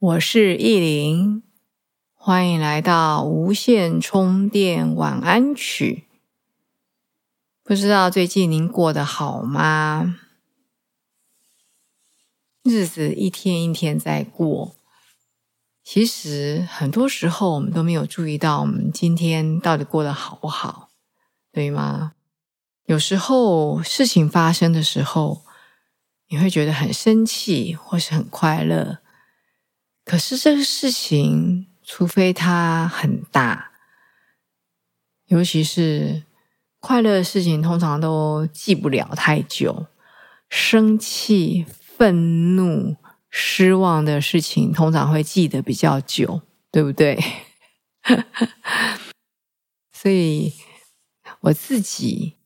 我是意林，欢迎来到无线充电晚安曲。不知道最近您过得好吗？日子一天一天在过，其实很多时候我们都没有注意到我们今天到底过得好不好，对吗？有时候事情发生的时候，你会觉得很生气，或是很快乐。可是这个事情，除非它很大，尤其是快乐的事情，通常都记不了太久；生气、愤怒、失望的事情，通常会记得比较久，对不对？所以我自己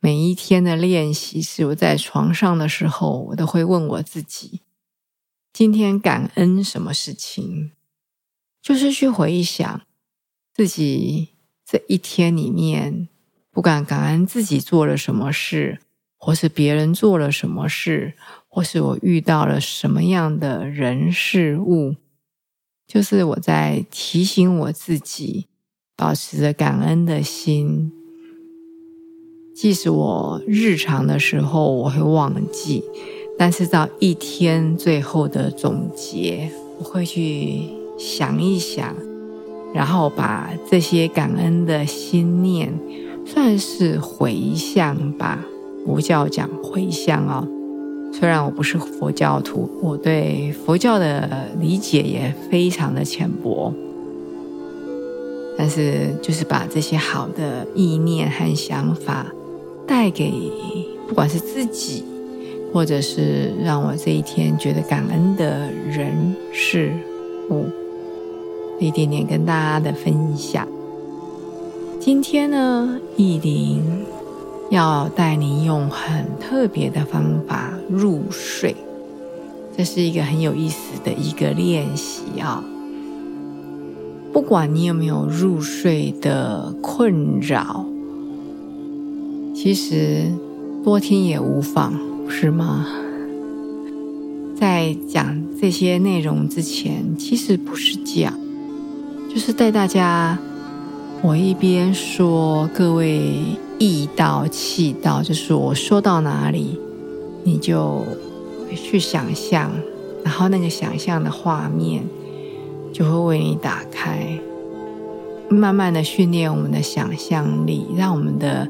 每一天的练习，是我在床上的时候，我都会问我自己。今天感恩什么事情？就是去回想自己这一天里面，不管感恩自己做了什么事，或是别人做了什么事，或是我遇到了什么样的人事物，就是我在提醒我自己，保持着感恩的心。即使我日常的时候我会忘记。但是到一天最后的总结，我会去想一想，然后把这些感恩的心念，算是回向吧。佛教讲回向哦，虽然我不是佛教徒，我对佛教的理解也非常的浅薄，但是就是把这些好的意念和想法带给，不管是自己。或者是让我这一天觉得感恩的人事物，一点点跟大家的分享。今天呢，意林要带您用很特别的方法入睡，这是一个很有意思的一个练习啊。不管你有没有入睡的困扰，其实多听也无妨。是吗？在讲这些内容之前，其实不是讲，就是带大家，我一边说，各位意到气到，就是我说到哪里，你就去想象，然后那个想象的画面就会为你打开，慢慢的训练我们的想象力，让我们的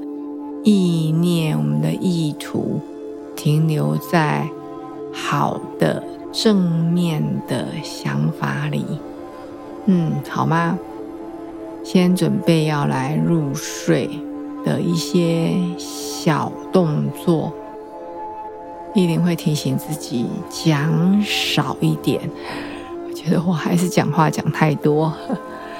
意念，我们的意图。停留在好的正面的想法里，嗯，好吗？先准备要来入睡的一些小动作，一定会提醒自己讲少一点。我觉得我还是讲话讲太多，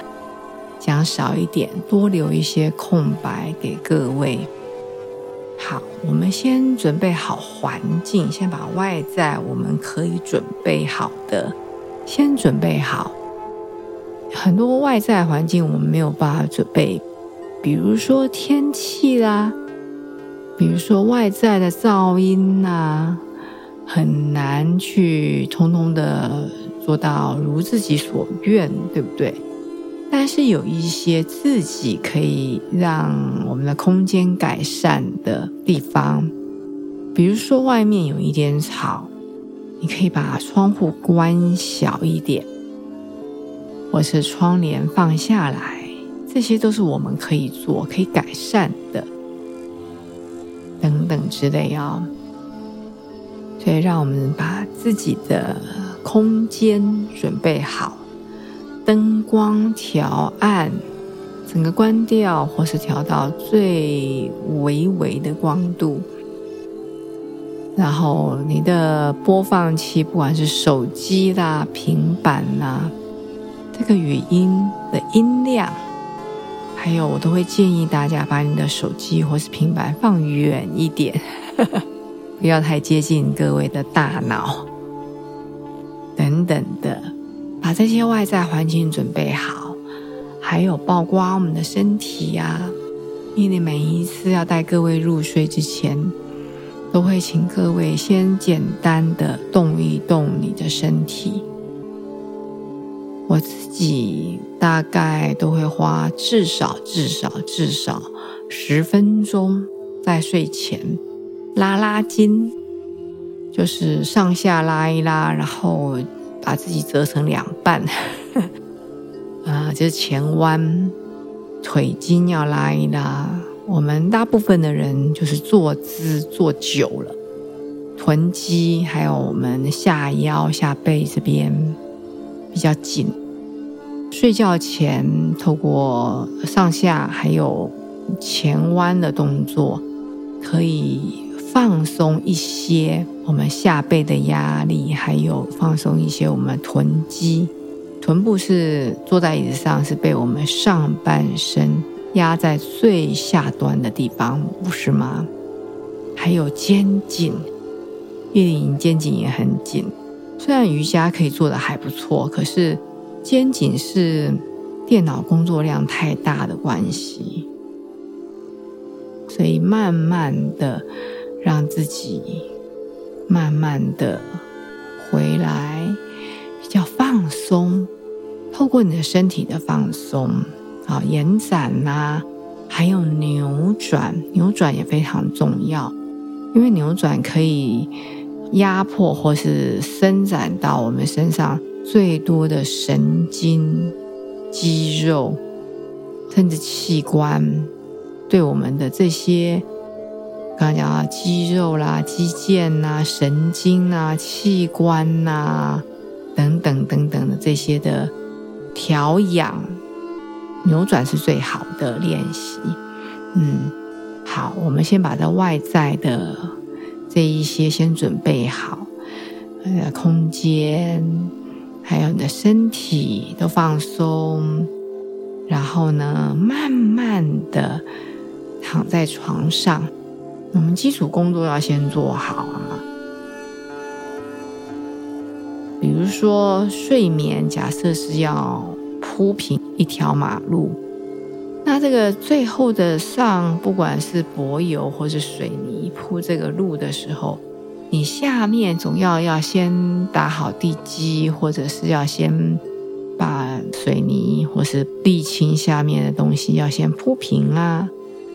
讲少一点，多留一些空白给各位。好，我们先准备好环境，先把外在我们可以准备好的先准备好。很多外在环境我们没有办法准备，比如说天气啦，比如说外在的噪音呐，很难去通通的做到如自己所愿，对不对？但是有一些自己可以让我们的空间改善的地方，比如说外面有一点吵，你可以把窗户关小一点，或是窗帘放下来，这些都是我们可以做、可以改善的，等等之类哦。所以，让我们把自己的空间准备好。灯光调暗，整个关掉，或是调到最微微的光度。然后你的播放器，不管是手机啦、平板啦，这个语音的音量，还有我都会建议大家把你的手机或是平板放远一点，不要太接近各位的大脑，等等的，把这些外在环境准备好，还有曝光我们的身体呀。因为每一次要带各位入睡之前，都会请各位先简单的动一动你的身体。我自己大概都会花至少至少至少十分钟在睡前拉拉筋，就是上下拉一拉，然后把自己折成两半，啊，就是前弯。腿筋要拉一拉，我们大部分的人就是坐姿坐久了，臀肌还有我们下腰下背这边比较紧。睡觉前透过上下还有前弯的动作，可以放松一些我们下背的压力，还有放松一些我们臀肌。臀部是坐在椅子上，是被我们上半身压在最下端的地方，不是吗？还有肩颈，叶玲肩颈也很紧。虽然瑜伽可以做的还不错，可是肩颈是电脑工作量太大的关系，所以慢慢的让自己慢慢的回来。比较放松，透过你的身体的放松，啊，延展呐，还有扭转，扭转也非常重要，因为扭转可以压迫或是伸展到我们身上最多的神经、肌肉，甚至器官，对我们的这些刚刚讲啊，肌肉啦、肌腱呐、神经呐、器官呐。等等等等的这些的调养、扭转是最好的练习。嗯，好，我们先把这外在的这一些先准备好，呃，空间还有你的身体都放松，然后呢，慢慢的躺在床上。我们基础工作要先做好啊。比如说睡眠，假设是要铺平一条马路，那这个最后的上，不管是柏油或是水泥铺这个路的时候，你下面总要要先打好地基，或者是要先把水泥或是沥青下面的东西要先铺平啊。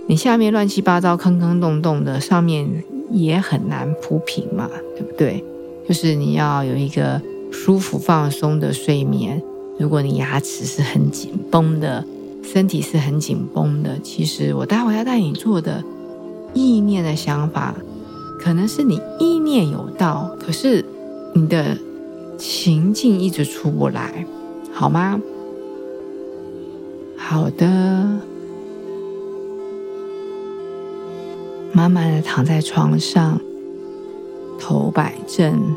你下面乱七八糟、坑坑洞洞的，上面也很难铺平嘛，对不对？就是你要有一个。舒服放松的睡眠。如果你牙齿是很紧绷的，身体是很紧绷的，其实我待会要带你做的意念的想法，可能是你意念有道，可是你的情境一直出不来，好吗？好的，慢慢的躺在床上，头摆正。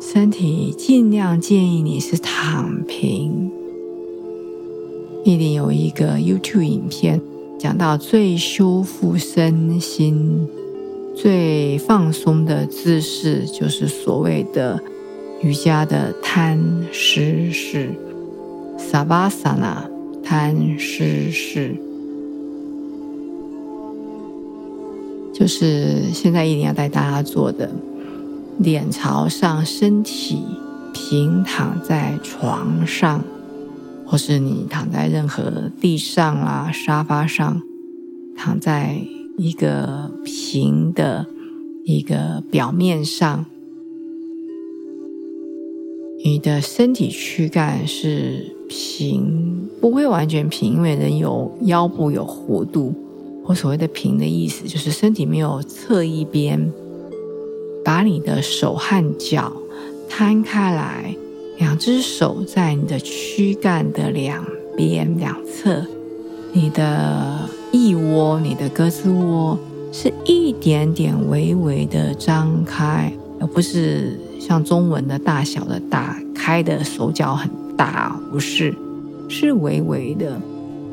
身体尽量建议你是躺平。一定有一个 YouTube 影片讲到最修复身心、最放松的姿势，就是所谓的瑜伽的摊尸式 （Savasana）。摊尸式就是现在一定要带大家做的。脸朝上，身体平躺在床上，或是你躺在任何地上啊、沙发上，躺在一个平的一个表面上，你的身体躯干是平，不会完全平，因为人有腰部有弧度。我所谓的平的意思，就是身体没有侧一边。把你的手和脚摊开来，两只手在你的躯干的两边两侧，你的腋窝、你的胳肢窝是一点点微微的张开，而不是像中文的大小的打开的手脚很大，不是，是微微的。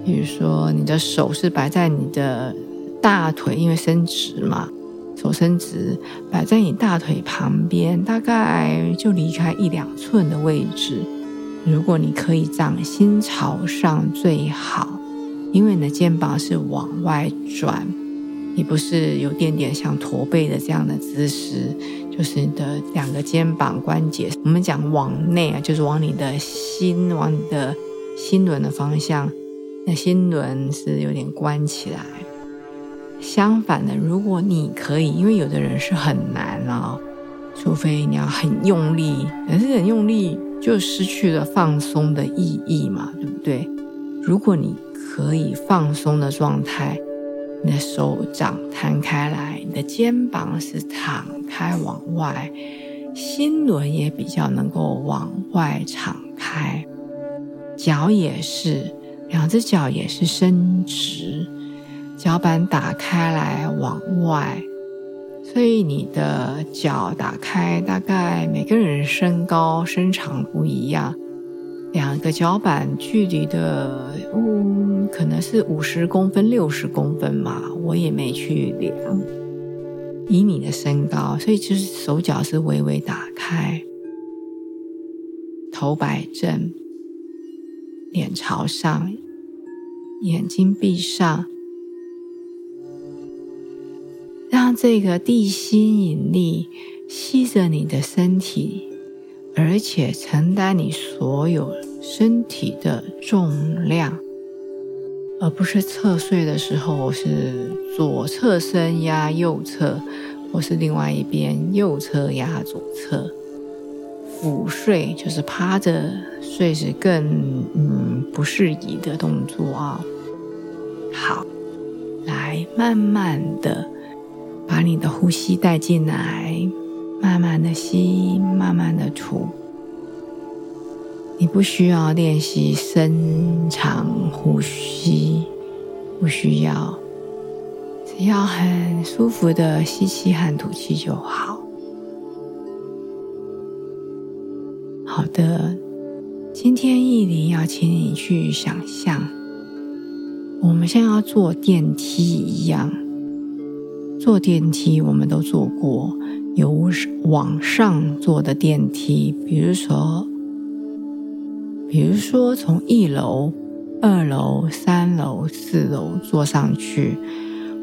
比如说，你的手是摆在你的大腿，因为伸直嘛，手伸直，摆在你大腿旁边，大概就离开一两寸的位置。如果你可以掌心朝上最好，因为你的肩膀是往外转，你不是有点点像驼背的这样的姿势，就是你的两个肩膀关节，我们讲往内啊，就是往你的心，往你的心轮的方向。那心轮是有点关起来。相反的，如果你可以，因为有的人是很难哦，除非你要很用力，可是很用力就失去了放松的意义嘛，对不对？如果你可以放松的状态，你的手掌摊开来，你的肩膀是敞开往外，心轮也比较能够往外敞开，脚也是。两只脚也是伸直，脚板打开来往外，所以你的脚打开，大概每个人身高身长不一样，两个脚板距离的，嗯，可能是五十公分、六十公分嘛，我也没去量。以你的身高，所以就是手脚是微微打开，头摆正。脸朝上，眼睛闭上，让这个地心引力吸着你的身体，而且承担你所有身体的重量，而不是侧睡的时候是左侧身压右侧，或是另外一边右侧压左侧。俯睡就是趴着睡是更嗯不适宜的动作啊。好，来慢慢的把你的呼吸带进来，慢慢的吸，慢慢的吐。你不需要练习深长呼吸，不需要，只要很舒服的吸气和吐气就好。好的，今天意林要请你去想象，我们像要坐电梯一样。坐电梯我们都坐过，有往上坐的电梯，比如说，比如说从一楼、二楼、三楼、四楼坐上去，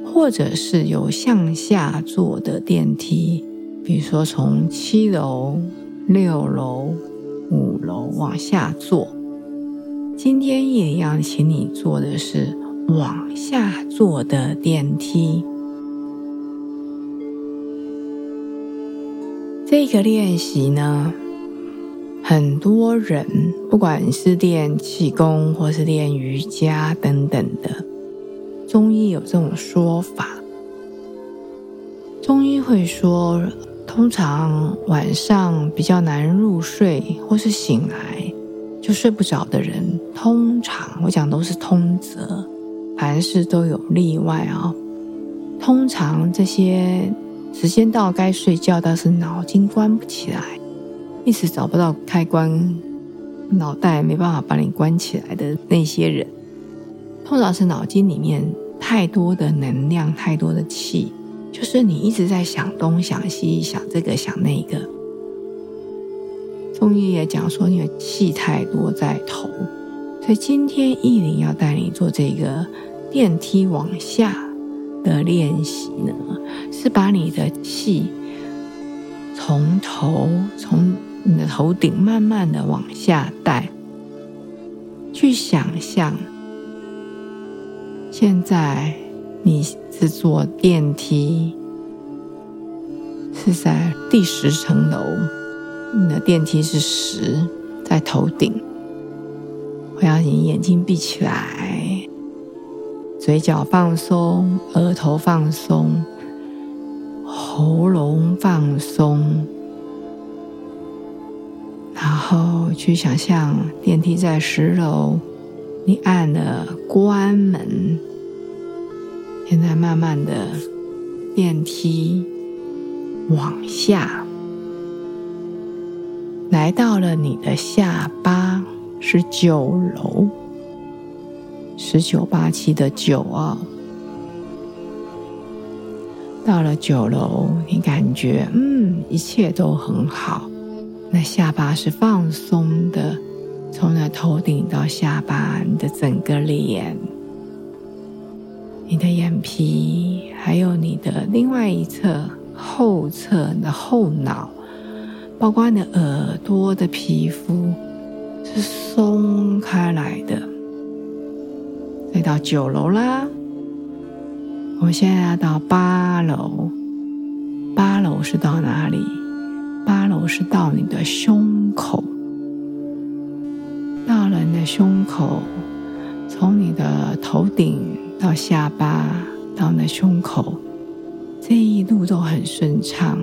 或者是有向下坐的电梯，比如说从七楼、六楼。五楼往下坐，今天也要请你坐的是往下坐的电梯。这个练习呢，很多人不管是练气功或是练瑜伽等等的，中医有这种说法，中医会说。通常晚上比较难入睡，或是醒来就睡不着的人，通常我讲都是通则，凡事都有例外啊。通常这些时间到该睡觉，但是脑筋关不起来，一直找不到开关，脑袋没办法把你关起来的那些人，通常是脑筋里面太多的能量，太多的气。就是你一直在想东想西，想这个想那个。中医也讲说，你的气太多在头，所以今天意林要带你做这个电梯往下的练习呢，是把你的气从头从你的头顶慢慢的往下带，去想象现在。你是坐电梯，是在第十层楼，你的电梯是十，在头顶。我要你眼睛闭起来，嘴角放松，额头放松，喉咙放松，然后去想象电梯在十楼，你按了关门。现在慢慢的电梯往下，来到了你的下巴是九楼，十九八七的九啊。到了九楼，你感觉嗯，一切都很好。那下巴是放松的，从那头顶到下巴，你的整个脸、你的眼皮，还有你的另外一侧后侧的后脑，包括你的耳朵的皮肤是松开来的。再到九楼啦。我们现在要到八楼，八楼是到哪里？八楼是到你的胸口。到了你的胸口，从你的头顶到下巴到你的胸口，这一路都很顺畅，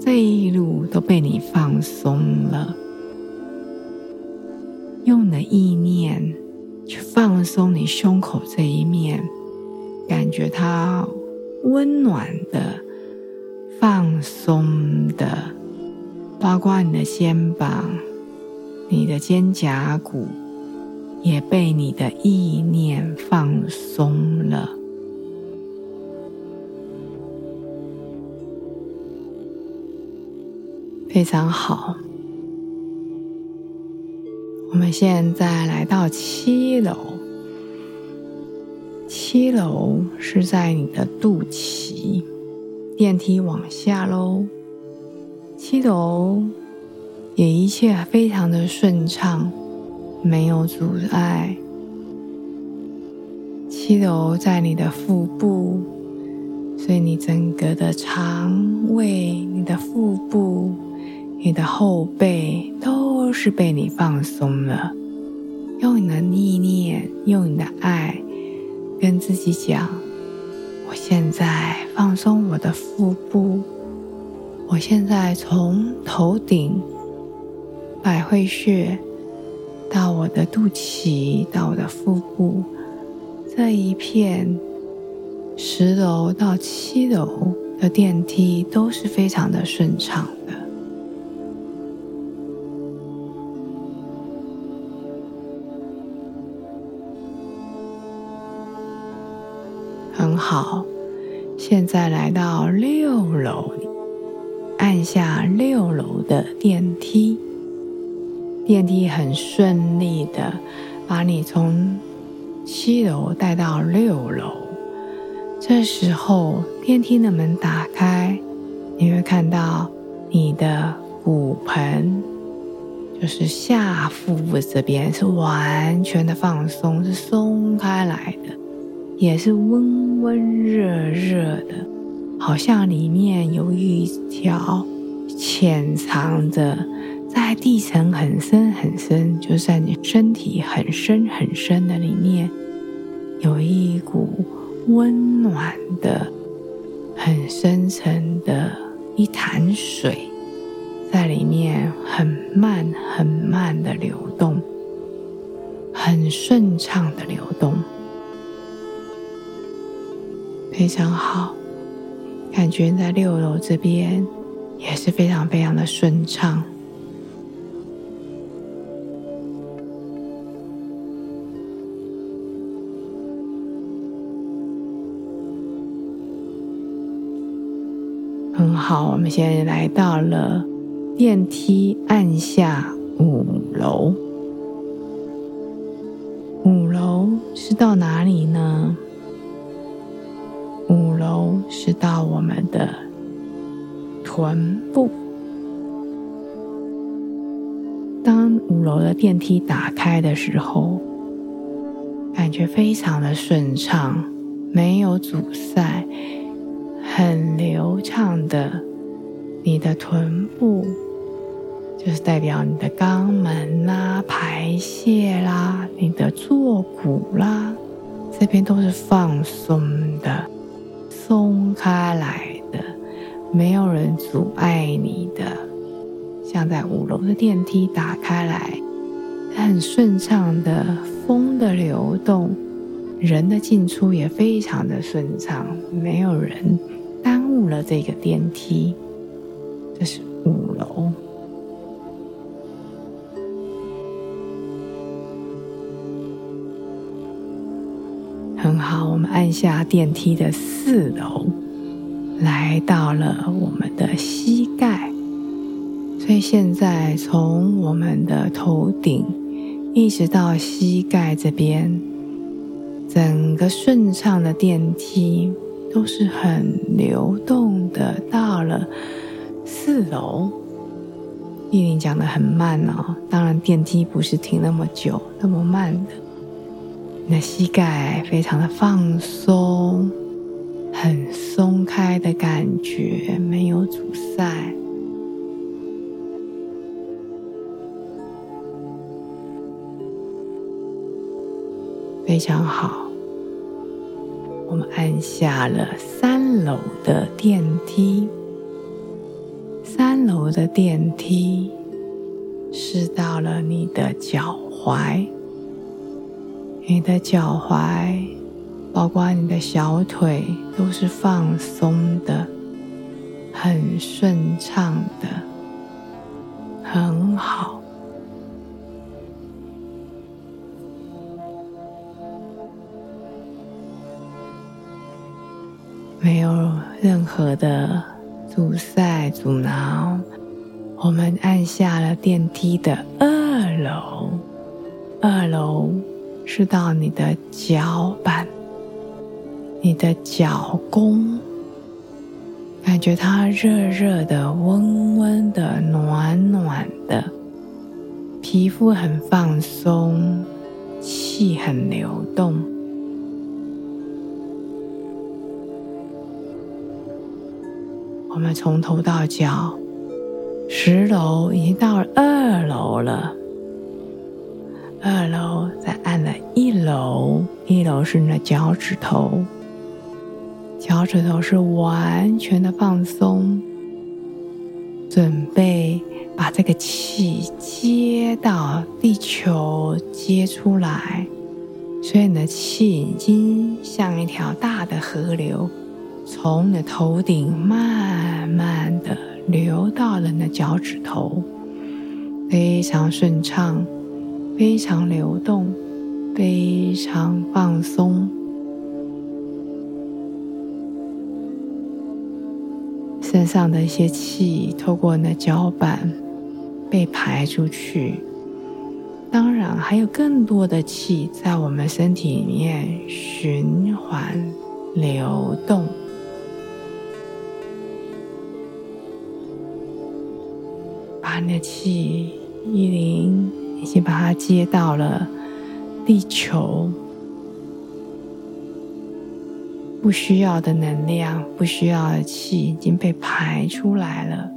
这一路都被你放松了。用你的意念去放松你胸口这一面。感觉它温暖的、放松的，包括你的肩膀、你的肩胛骨，也被你的意念放松了，非常好。我们现在来到七楼。七楼是在你的肚脐，电梯往下喽。七楼也一切非常的顺畅，没有阻碍。七楼在你的腹部，所以你整个的肠胃、你的腹部、你的后背都是被你放松了。用你的意念，用你的爱。跟自己讲，我现在放松我的腹部，我现在从头顶百会穴到我的肚脐，到我的腹部这一片十楼到七楼的电梯都是非常的顺畅的。很好，现在来到六楼，按下六楼的电梯，电梯很顺利的把你从七楼带到六楼。这时候电梯的门打开，你会看到你的骨盆，就是下腹部这边是完全的放松，是松开来的。也是温温热热的，好像里面有一条潜藏着在地层很深很深，就在你身体很深很深的里面，有一股温暖的、很深沉的一潭水，在里面很慢很慢的流动，很顺畅的流动。非常好，感觉在六楼这边也是非常非常的顺畅，好。我们现在来到了电梯按下五楼，五楼是到哪里呢？五楼是到我们的臀部。当五楼的电梯打开的时候，感觉非常的顺畅，没有阻塞，很流畅的。你的臀部就是代表你的肛门啦、排泄啦、你的坐骨啦，这边都是放松的。松开来的，没有人阻碍你的，像在五楼的电梯打开来，很顺畅的风的流动，人的进出也非常的顺畅，没有人入了这个电梯这是五楼。很好我们按下电梯的四楼来到了我们的膝盖。所以现在从我们的头顶一直到膝盖这边整个顺畅的电梯都是很流动的，到了四楼。依琳讲的很慢哦，当然电梯不是停那么久、那么慢的。你的膝盖非常的放松，很松开的感觉，没有阻塞，非常好。按下了三楼的电梯，三楼的电梯是到了你的脚踝。你的脚踝，包括你的小腿，都是放松的，很顺畅的，很好，没有任何的阻塞阻挠。我们按下了电梯的二楼，二楼。是到你的脚板、你的脚弓，感觉它热热的、温温的、暖暖的，皮肤很放松，气很流动。我们从头到脚，十楼已经到了二楼了。二楼再按了一楼，一楼是你的脚趾头，脚趾头是完全的放松，准备把这个气接到地球接出来，所以你的气已经像一条大的河流，从你的头顶慢慢的流到了你的脚趾头，非常顺畅。非常流动，非常放松，身上的一些气透过你的脚板被排出去。当然，还有更多的气在我们身体里面循环流动，把你的气一零。已经把它接到了地球，不需要的能量、不需要的气已经被排出来了。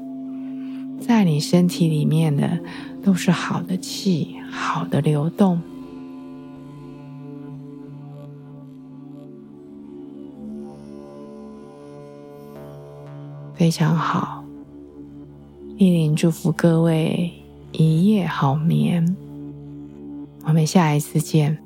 在你身体里面的都是好的气，好的流动，非常好。依琳祝福各位。一夜好眠，我们下一次见。